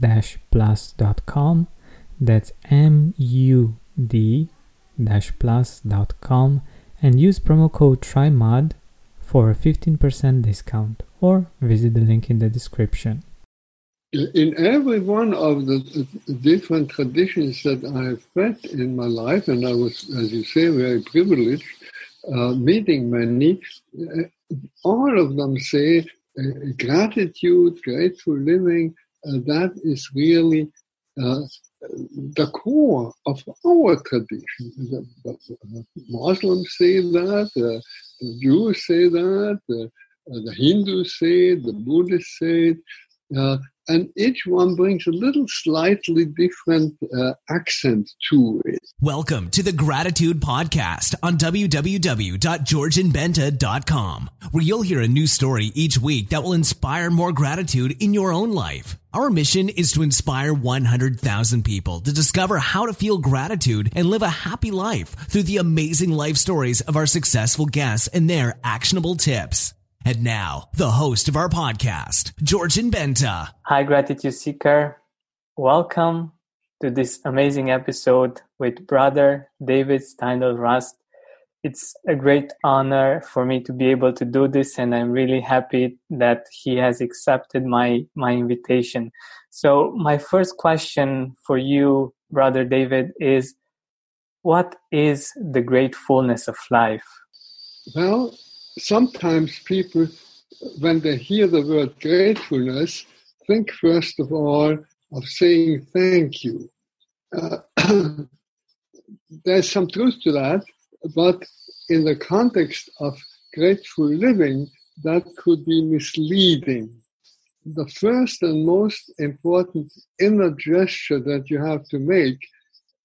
mood-plus.com. That's M U D plus.com and use promo code TRYMUD for a 15% discount or visit the link in the description. In every one of the different traditions that I've met in my life, and I was, as you say, very privileged, uh, meeting many, uh, all of them say uh, gratitude, grateful living, that is really uh, the core of our tradition. The, the Muslims say that, uh, the Jews say that, uh, the Hindus say it, the Buddhists say it. Uh, and each one brings a little slightly different uh, accent to it. Welcome to the Gratitude Podcast on www.georgianbenta.com, where you'll hear a new story each week that will inspire more gratitude in your own life. Our mission is to inspire 100,000 people to discover how to feel gratitude and live a happy life through the amazing life stories of our successful guests and their actionable tips. And now, the host of our podcast, Georgian Benta. Hi, Gratitude Seeker. Welcome to this amazing episode with brother David Steindl Rast. It's a great honor for me to be able to do this, and I'm really happy that he has accepted my, my invitation. So, my first question for you, brother David, is what is the gratefulness of life? Well, sometimes people, when they hear the word gratefulness, think first of all of saying thank you. Uh, there's some truth to that, but in the context of grateful living, that could be misleading. The first and most important inner gesture that you have to make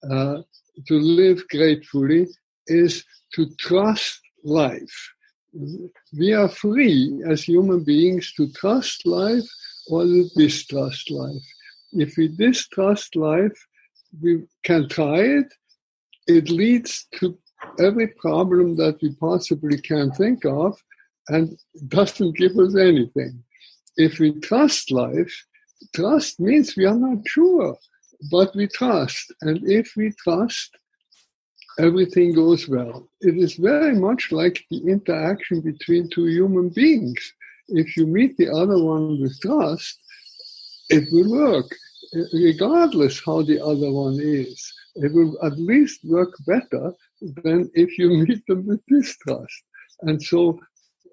uh, to live gratefully is to trust life we are free as human beings to trust life or to distrust life. If we distrust life, we can try it. It leads to every problem that we possibly can think of and doesn't give us anything. If we trust life, trust means we are not sure, but we trust. And if we trust, everything goes well. It is very much like the interaction between two human beings. If you meet the other one with trust, it will work, regardless how the other one is. It will at least work better than if you meet them with distrust. And so,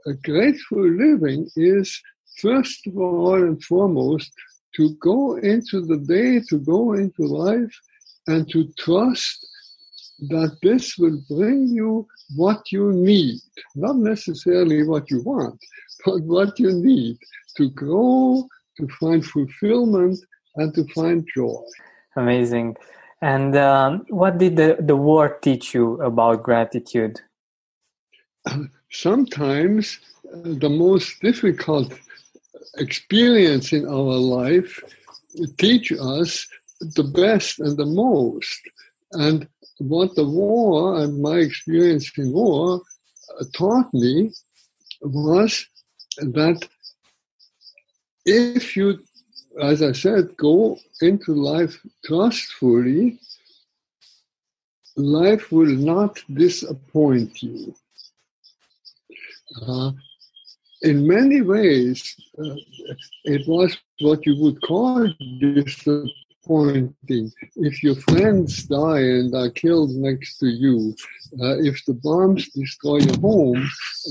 a grateful living is, first of all and foremost, to go into the day, to go into life, and to trust that this will bring you what you need, not necessarily what you want, but what you need to grow, to find fulfillment, and to find joy. Amazing. And um, what did the, the war teach you about gratitude? Sometimes uh, the most difficult experience in our life teach us the best and the most. And what the war and my experience in war uh, taught me was that if you, as I said, go into life trustfully, life will not disappoint you. Uh, in many ways, uh, it was what you would call disappointing. If your friends die and are killed next to you, uh, if the bombs destroy your home,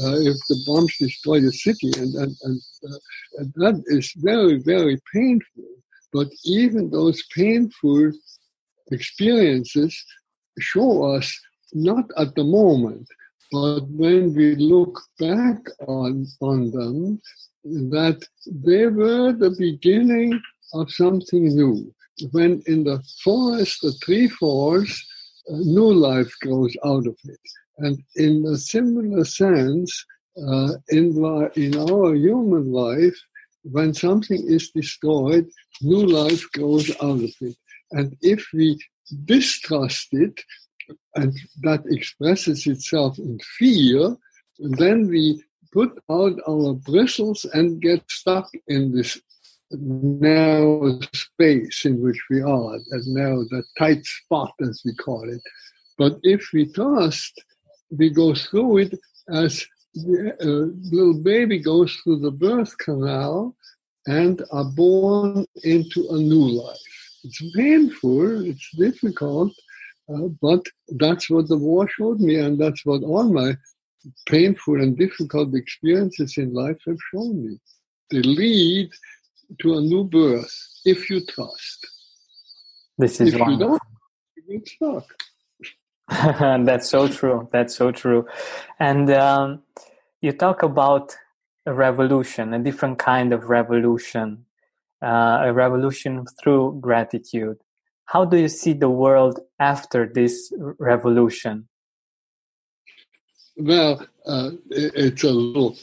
uh, if the bombs destroy your city, and, and, and, uh, and that is very, very painful. But even those painful experiences show us, not at the moment, but when we look back on, on them, that they were the beginning of something new. When in the forest the tree falls, new life grows out of it. And in a similar sense, uh, in, in our human life, when something is destroyed, new life grows out of it. And if we distrust it, and that expresses itself in fear, then we put out our bristles and get stuck in this narrow space in which we are, that narrow, that tight spot, as we call it. But if we trust, we go through it as the uh, little baby goes through the birth canal and are born into a new life. It's painful, it's difficult, uh, but that's what the war showed me, and that's what all my painful and difficult experiences in life have shown me. They lead to a new birth if you trust. This is if wonderful. you don't, you stuck. That's so true. That's so true. And um, you talk about a revolution, a different kind of revolution, uh, a revolution through gratitude. How do you see the world after this revolution? Well, uh, it's a little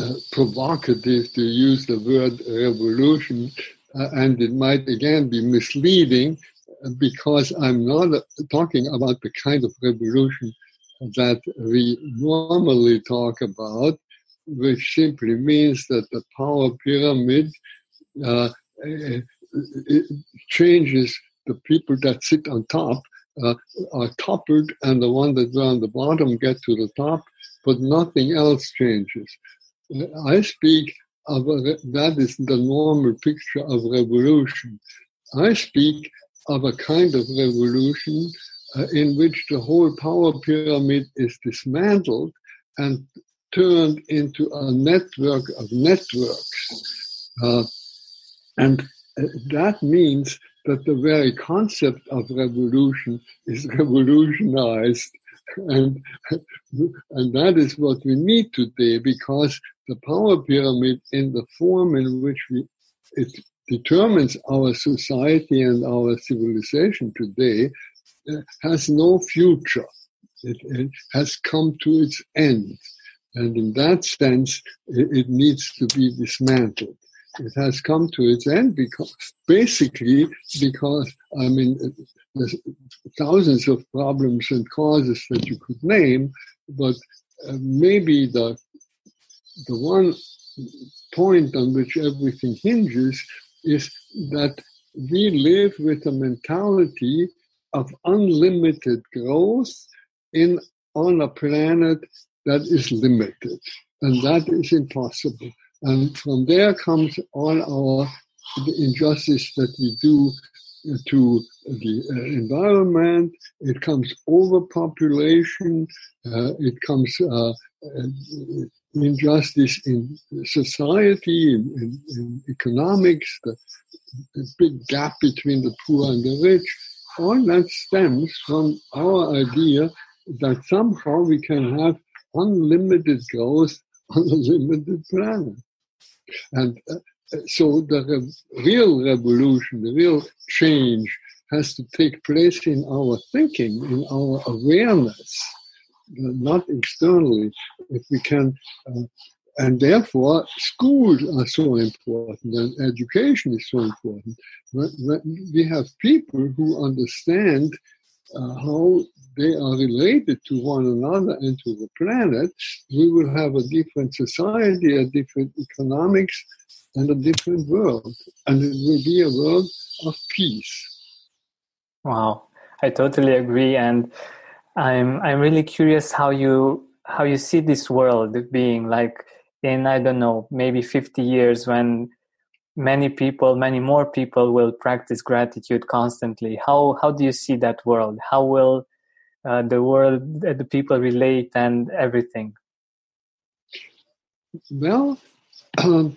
uh, provocative to use the word revolution, uh, and it might again be misleading uh, because I'm not uh, talking about the kind of revolution that we normally talk about, which simply means that the power pyramid uh, changes the people that sit on top uh, are toppled and the one that are on the bottom get to the top, but nothing else changes. I speak of a, that is the normal picture of revolution. I speak of a kind of revolution uh, in which the whole power pyramid is dismantled and turned into a network of networks. Uh, and uh, that means that the very concept of revolution is revolutionized. And, and that is what we need today because the power pyramid in the form in which we, it determines our society and our civilization today uh, has no future. It, it, has come to its end. And in that sense, it, it needs to be dismantled it has come to its end because basically because I mean there's thousands of problems and causes that you could name, but uh, maybe the the one point on which everything hinges is that we live with a mentality of unlimited growth in on a planet that is limited and that is impossible and from there comes all our injustice that we do to the uh, environment. It comes overpopulation. Uh, it comes uh, uh injustice in society, in, in, in economics, the, the, big gap between the poor and the rich. All that stems from our idea that somehow we can have unlimited growth on a limited planet. And uh, so the re- real revolution, the real change has to take place in our thinking, in our awareness, not externally. If we can uh, and therefore, schools are so important and education is so important. But we have people who understand uh, how they are related to one another and to the planet, we will have a different society, a different economics, and a different world. And it will be a world of peace. Wow, I totally agree. And I'm I'm really curious how you how you see this world being like in i don't know maybe 50 years when many people many more people will practice gratitude constantly. How how do you see that world? How will uh, the world uh, the people relate and everything? Well um,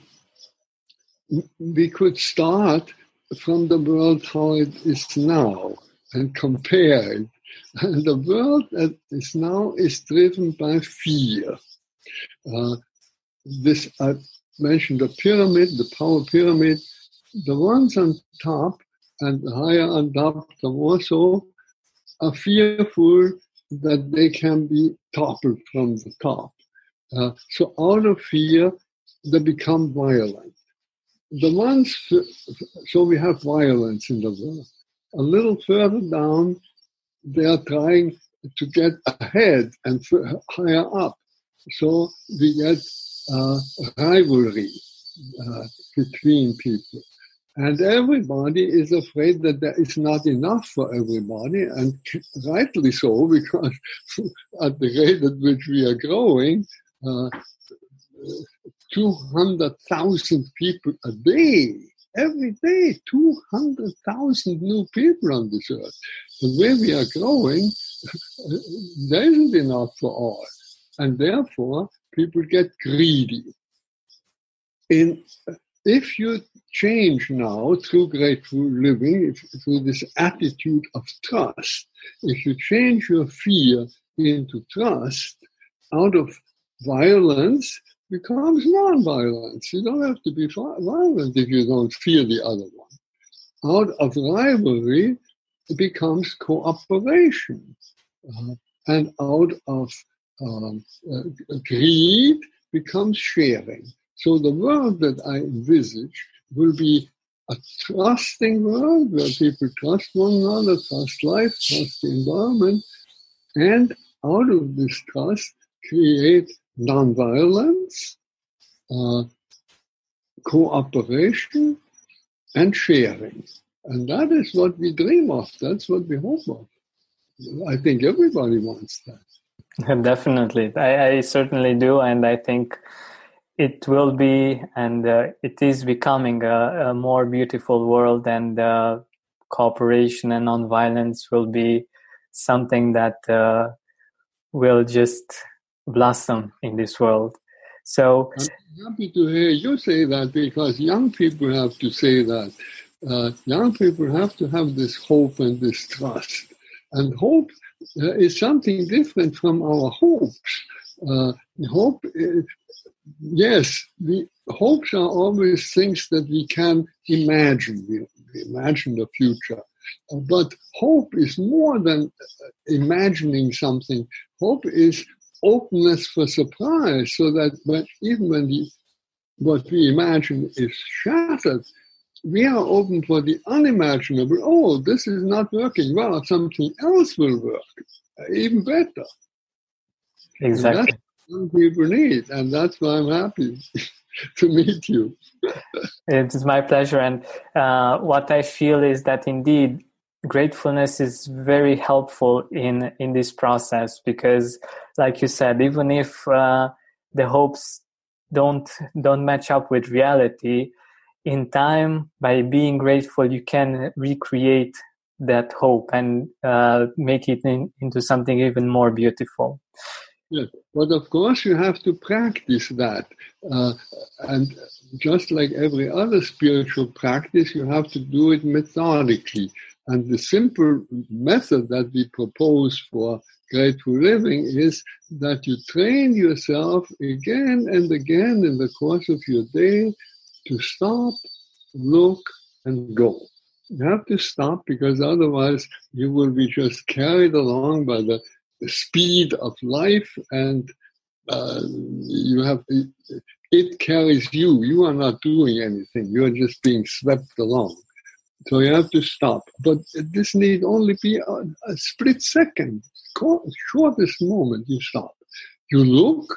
we could start from the world how it is now and compare it. And the world that is now is driven by fear. Uh, this I mentioned the pyramid, the power pyramid. The ones on top and higher on top, the more so, are fearful that they can be toppled from the top. Uh, so out of fear, they become violent. The ones, so we have violence in the world. A little further down, they are trying to get ahead and higher up. So we get uh, rivalry uh, between people. And everybody is afraid that there is not enough for everybody, and rightly so, because at the rate at which we are growing, uh, 200,000 people a day, every day, 200,000 new people on this earth. The way we are growing, there isn't enough for all. And therefore, people get greedy. In, if you change now through grateful living, through this attitude of trust, if you change your fear into trust, out of violence becomes non-violence. You don't have to be violent if you don't fear the other one. Out of rivalry, becomes cooperation. Uh, and out of um, uh, greed becomes sharing. So the world that I envisage will be a trusting world where people trust one another, trust life, trust the environment, and out of this trust create nonviolence, uh, cooperation, and sharing. And that is what we dream of. That's what we hope of. I think everybody wants that. Definitely, I, I, certainly do, and I think it will be, and uh, it is becoming a, a, more beautiful world, and uh, cooperation and nonviolence will be something that uh, will just blossom in this world. So I'm happy to hear you say that because young people have to say that. Uh, young people have to have this hope and this trust, and hope uh, is something different from our hopes. Uh, hope, uh, yes, the hopes are always things that we can imagine. We, we imagine the future. Uh, but hope is more than uh, imagining something. Hope is openness for surprise, so that when, even when the, what we imagine is shattered, we are open for the unimaginable. Oh, this is not working. Well, something else will work even better. Exactly. what people need, and that's why I'm happy to meet you. it is my pleasure, and uh, what I feel is that indeed gratefulness is very helpful in in this process because, like you said, even if uh, the hopes don't don't match up with reality, in time by being grateful you can recreate that hope and uh, make it in, into something even more beautiful. Yes but of course you have to practice that uh, and just like every other spiritual practice you have to do it methodically. And the simple method that we propose for grateful living is that you train yourself again and again in the course of your day to stop, look, and go. You have to stop because otherwise you will be just carried along by the, speed of life and uh, you have it carries you. You are not doing anything. You are just being swept along. So you have to stop. But this need only be a, a split second, shortest moment you stop. You look,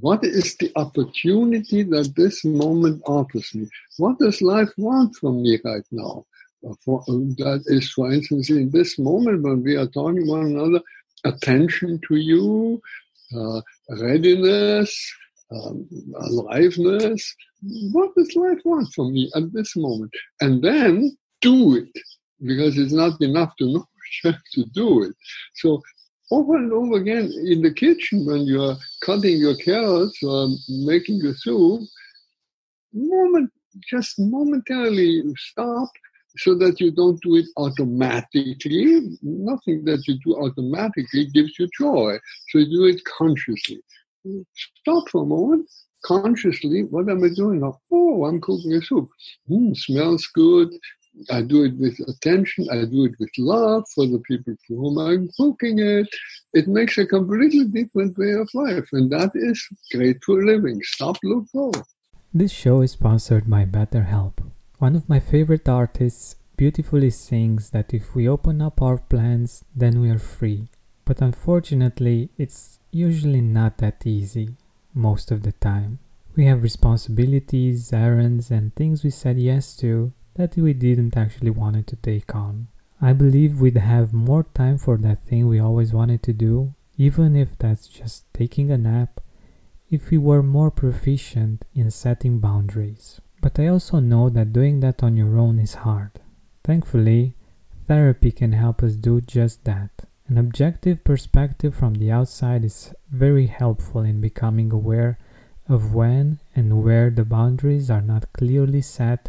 what is the opportunity that this moment offers me? What does life want from me right now? Uh, for, uh, that is, for instance, in this moment when we are talking one another, attention to you, uh, readiness, um, aliveness. What does life want from me at this moment? And then do it because it's not enough to know you have to do it. So over and over again in the kitchen when you're cutting your carrots or making your soup, moment just momentarily stop so that you don't do it automatically. Nothing that you do automatically gives you joy. So you do it consciously. Stop for a moment, consciously, what am I doing? Oh, I'm cooking a soup. Mm, smells good. I do it with attention. I do it with love for the people for whom I'm cooking it. It makes a completely different way of life, and that is grateful living. Stop, look. This show is sponsored by BetterHelp. One of my favorite artists beautifully sings that if we open up our plans, then we are free. But unfortunately, it's usually not that easy most of the time. We have responsibilities, errands, and things we said yes to that we didn't actually wanted to take on. I believe we'd have more time for that thing we always wanted to do, even if that's just taking a nap, if we were more proficient in setting boundaries. But I also know that doing that on your own is hard. Thankfully, therapy can help us do just that. An objective perspective from the outside is very helpful in becoming aware of when and where the boundaries are not clearly set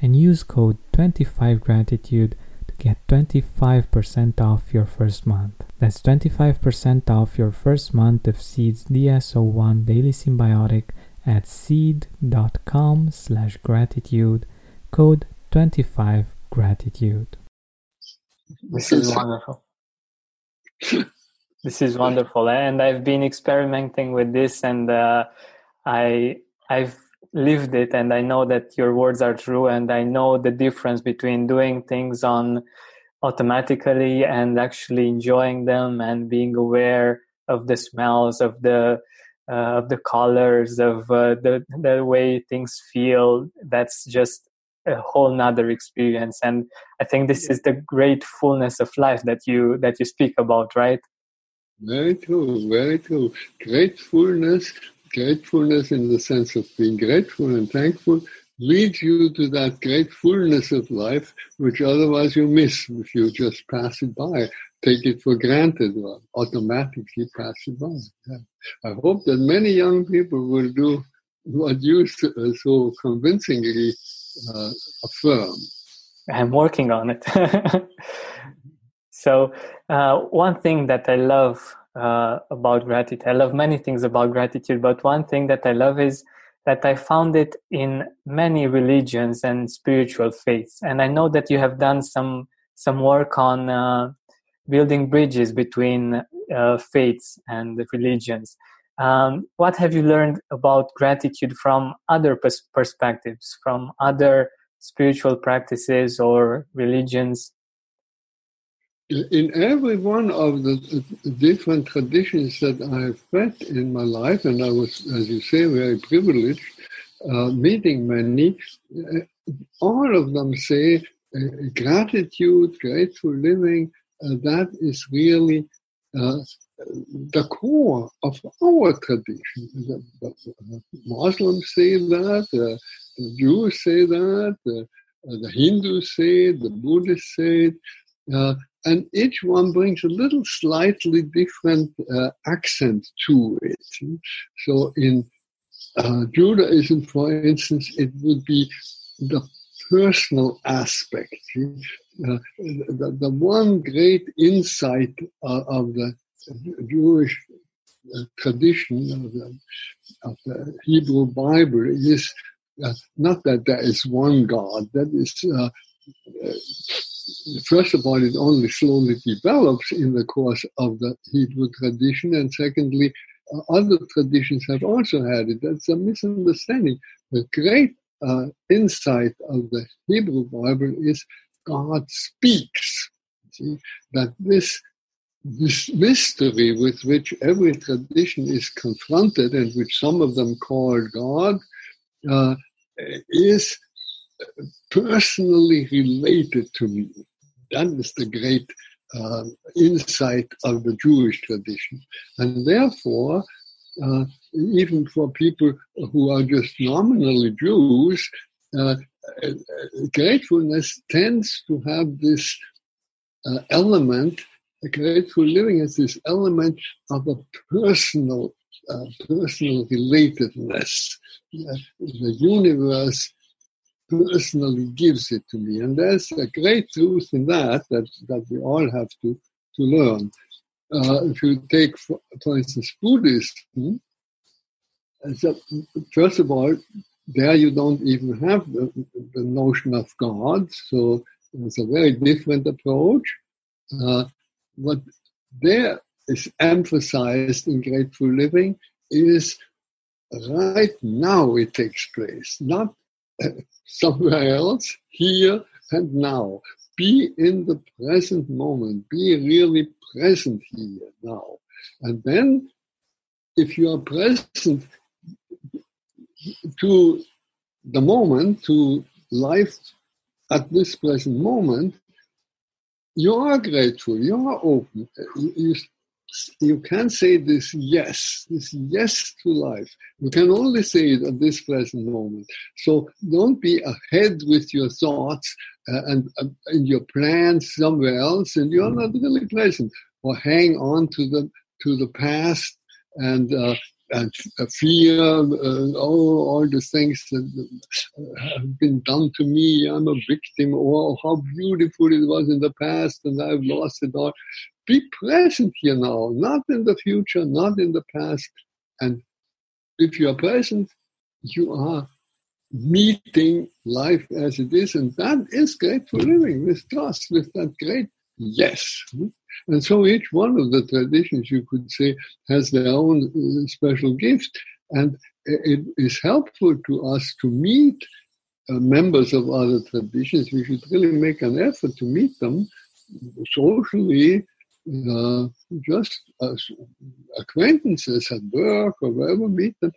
and use code 25gratitude to get 25% off your first month. That's 25% off your first month of Seed's DS01 Daily Synbiotic at seed.com slash gratitude, code 25 gratitude. This is wonderful. this is wonderful, and I've been experimenting with this, and uh, I I've lived it, and I know that your words are true, and I know the difference between doing things on automatically and actually enjoying them and being aware of the smells of the uh, of the colors of uh, the the way things feel that's just a whole nother experience. And i think this is the great fullness of life that you that you speak about right? Very true very true. Gratefulness gratefulness in the sense of being grateful and thankful leads you to that great fullness of life, which otherwise you miss if you just pass it by, take it for granted, or automatically pass it by. Yeah. I hope that many young people will do what you so convincingly uh, affirm. I'm working on it. so, uh, one thing that I love uh, about gratitude, I love many things about gratitude, but one thing that I love is that I found it in many religions and spiritual faiths. And I know that you have done some some work on uh, building bridges between uh, faiths and religions. Um, what have you learned about gratitude from other pers- perspectives, from other spiritual practices or religions? In every one of the different traditions that I've met in my life, and I was, as you say, very privileged, uh, meeting many, uh, all of them say uh, gratitude, grateful living, uh, that is really uh, the core of our tradition. The, the Muslims say that, the Jews say that, the Hindus say it, the Buddhists say it. Uh, and each one brings a little slightly different uh, accent to it. So in uh, Judaism, for instance, it would be the personal aspect. Uh, the, the, one great insight uh, of the Jewish uh, tradition of the, of the, Hebrew Bible is uh, not that there is one God, that is first of all, it only slowly develops in the course of the Hebrew tradition, and secondly, uh, other traditions have also had it. That's a misunderstanding. The great uh, insight of the Hebrew Bible is God speaks. See? That this this mystery with which every tradition is confronted and which some of them call God uh, is personally related to me. That is the great uh, insight of the Jewish tradition. And therefore, uh, even for people who are just nominally Jews, uh, gratefulness tends to have this uh, element, grateful living has this element of a personal, uh, personal relatedness. the universe personally gives it to me. And there's a great truth in that that, that we all have to, to learn. Uh, if you take, for, for instance, Buddhism, so first of all, there you don't even have the, the notion of God, so it's a very different approach. Uh, what there is emphasized in grateful living is right now it takes place, not somewhere else, here and now. Be in the present moment. Be really present here now. And then, if you are present to the moment, to life at this present moment, you are grateful, you are open. You you can't say this yes, this yes to life. You can only say it at this present moment. So don't be ahead with your thoughts uh, and, uh, and your plans somewhere else, and you're not really present. Or hang on to the to the past and uh, and fear, uh, oh, all the things that have been done to me. I'm a victim. Oh, how beautiful it was in the past, and I've lost it all be present here now, not in the future, not in the past. And if you are present, you are meeting life as it is. And that is grateful living with trust, with that great yes. And so each one of the traditions, you could say, has their own uh, special gift. And it is helpful to us to meet uh, members of other traditions. We should really make an effort to meet them socially, uh, just acquaintances at work or wherever, meet them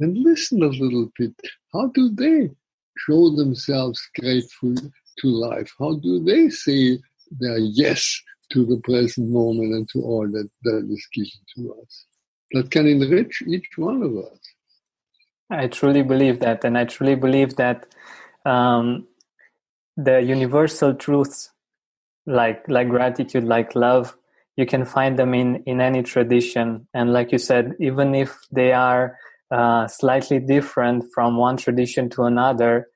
and listen a little bit. How do they show themselves grateful to life? How do they say their yes to the present moment and to all that, that is given to us? That can enrich each one of us. I truly believe that, and I truly believe that um, the universal truths, like like gratitude, like love, you can find them in in any tradition. And like you said, even if they are uh, slightly different from one tradition to another,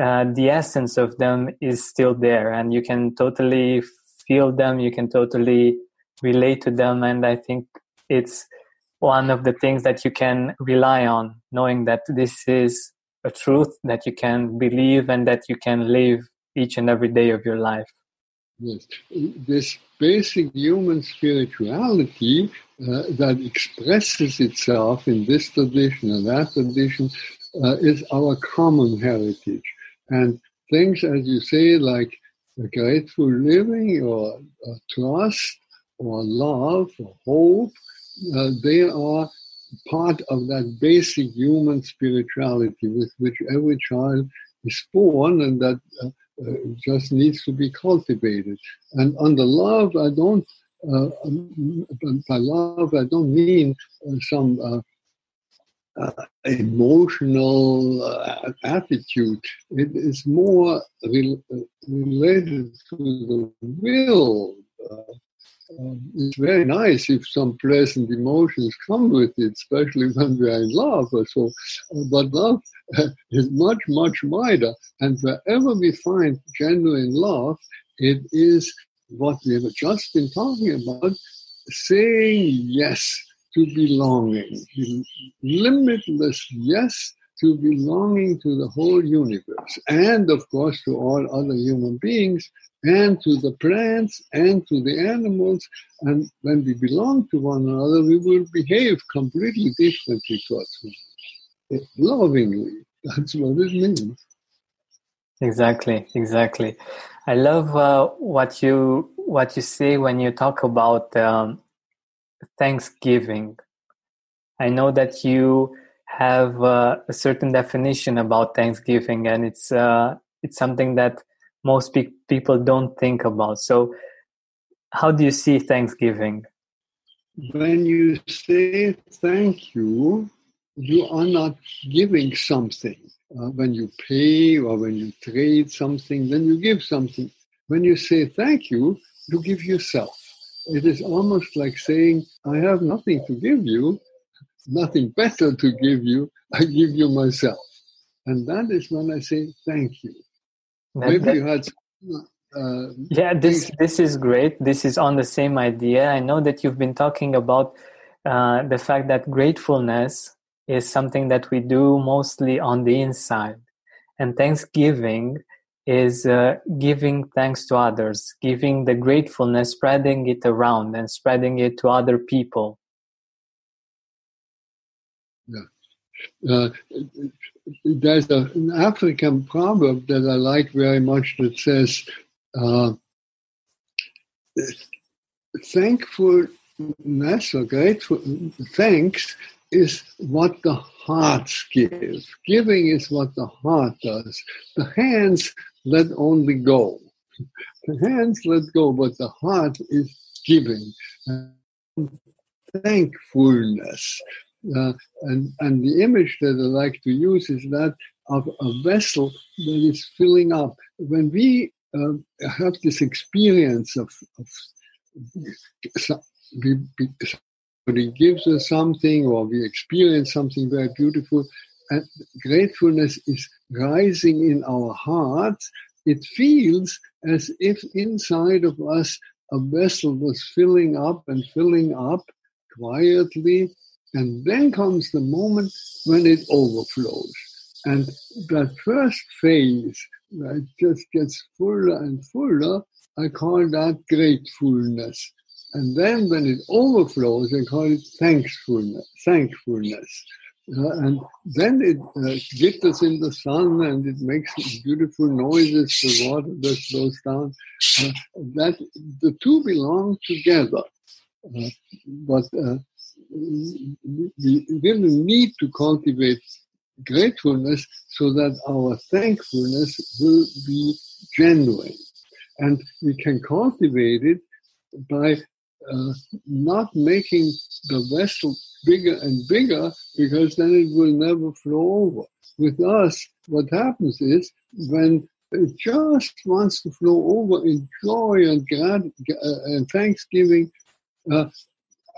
uh, the essence of them is still there, and you can totally feel them. You can totally relate to them, and I think it's one of the things that you can rely on, knowing that this is a truth that you can believe and that you can live each and every day of your life. Yes, this basic human spirituality uh, that expresses itself in this tradition and that tradition uh, is our common heritage. And things, as you say, like grateful living or uh, trust or love or hope, uh, they are part of that basic human spirituality with which every child is born and that uh, uh, just needs to be cultivated. And under love, I don't, uh, um, by love, I don't mean uh, some uh, uh, emotional attitude. It is more re- related to the will um, it's very nice if some pleasant emotions come with it, especially when we are in love or so. Uh, but love uh, is much, much wider. And wherever we find genuine love, it is what we have just been talking about saying yes to belonging, limitless yes to belonging to the whole universe, and of course to all other human beings, and to the plants and to the animals. And when we belong to one another, we will behave completely differently towards one another. Lovingly. That's what it means. Exactly, exactly. I love uh, what you what you say when you talk about um, Thanksgiving. I know that you have uh, a certain definition about Thanksgiving, and it's uh, it's something that most pe- people don't think about. So, how do you see Thanksgiving? When you say thank you, you are not giving something. Uh, when you pay or when you trade something, then you give something. When you say thank you, you give yourself. It is almost like saying, I have nothing to give you, nothing better to give you, I give you myself. And that is when I say thank you. Maybe that, you had. Uh, yeah, this this is great. This is on the same idea. I know that you've been talking about uh, the fact that gratefulness is something that we do mostly on the inside, and Thanksgiving is uh, giving thanks to others, giving the gratefulness, spreading it around, and spreading it to other people. Yeah. Uh, there's a, an African proverb that I like very much that says, uh, thankfulness or grateful thanks is what the hearts give. Giving is what the heart does. The hands let only go. The hands let go, but the heart is giving. Thankfulness. Uh, and, and the image that I like to use is that of a vessel that is filling up. When we uh, have this experience of, of somebody gives us something or we experience something very beautiful, and gratefulness is rising in our hearts, it feels as if inside of us a vessel was filling up and filling up quietly. And then comes the moment when it overflows. And that first phase, that just gets fuller and fuller, I call that gratefulness. And then when it overflows, I call it thankfulness. Thankfulness. Uh, and then it uh, glitters in the sun and it makes beautiful noises, the water that flows down. Uh, that the two belong together. Uh, but uh, we really need to cultivate gratefulness so that our thankfulness will be genuine. And we can cultivate it by uh, not making the vessel bigger and bigger because then it will never flow over. With us, what happens is when it just wants to flow over in joy and, grat- uh, and thanksgiving, uh,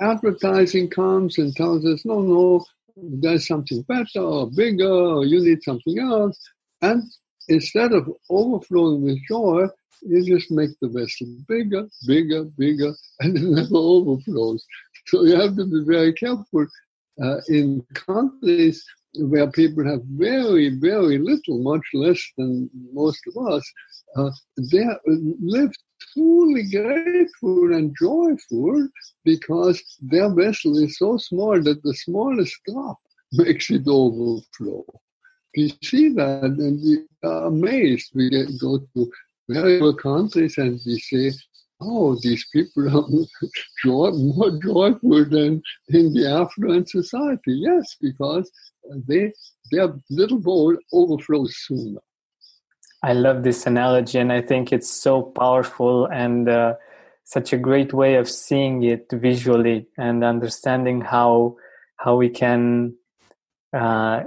advertising comes and tells us, no, no, there's something better or bigger, or you need something else. And instead of overflowing with joy, you just make the vessel bigger, bigger, bigger, and it never overflows. So you have to be very careful uh, in countries where people have very, very little, much less than most of us. Uh, they live truly grateful and joyful because their vessel is so small that the smallest drop makes it overflow. We see that and we are amazed. We get, go to various countries and we say, oh, these people are joy, more joyful than in the affluent society. Yes, because they, their little bowl overflows sooner. I love this analogy, and I think it's so powerful and uh, such a great way of seeing it visually and understanding how how we can uh,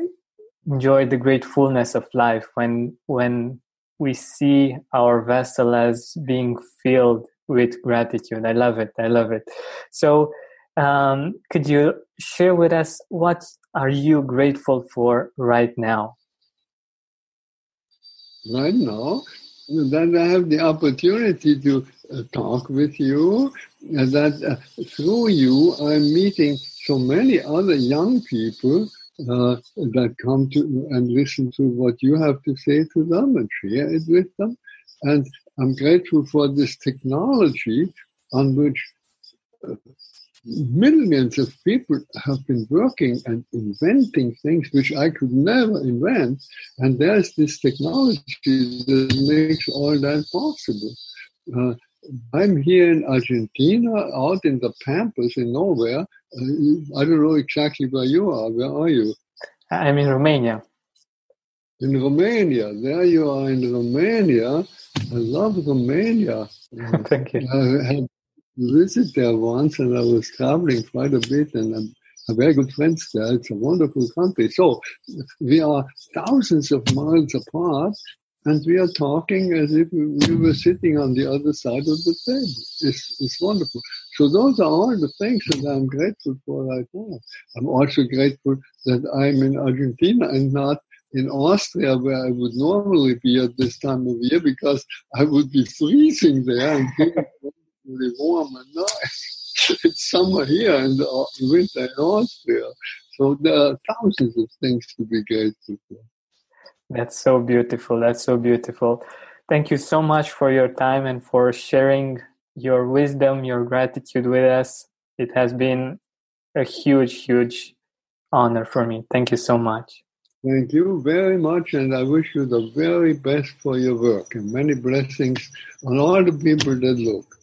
enjoy the great fullness of life when when we see our vessel as being filled with gratitude. I love it. I love it. So, um, could you share with us what are you grateful for right now? Right now that I have the opportunity to uh, talk with you, and that uh, through you I'm meeting so many other young people uh, that come to and listen to what you have to say to them and share it with them. And I'm grateful for this technology on which uh, millions of people have been working and inventing things which I could never invent. And there's this technology that makes all that possible. Uh, I'm here in Argentina, out in the Pampas in nowhere. Uh, I don't know exactly where you are. Where are you? I'm in Romania. In Romania. There you are in Romania. I love Romania. Thank you. I had visit there once and I was traveling quite a bit and I'm a very good friends there. It's a wonderful country. So we are thousands of miles apart and we are talking as if we were sitting on the other side of the table. It's, it's wonderful. So those are all the things that I'm grateful for right now. I'm also grateful that I'm in Argentina and not in Austria where I would normally be at this time of year because I would be freezing there and warm and nice. it's summer here and winter in Austria. So there are thousands of things to be grateful for. That's so beautiful. That's so beautiful. Thank you so much for your time and for sharing your wisdom, your gratitude with us. It has been a huge, huge honor for me. Thank you so much. Thank you very much, and I wish you the very best for your work and many blessings on all the people that look.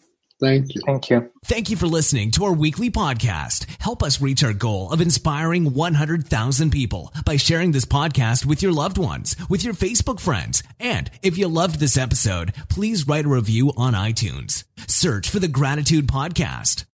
Thank you. Thank you. Thank you for listening to our weekly podcast. Help us reach our goal of inspiring 100,000 people by sharing this podcast with your loved ones, with your Facebook friends. And if you loved this episode, please write a review on iTunes. Search for the Gratitude Podcast.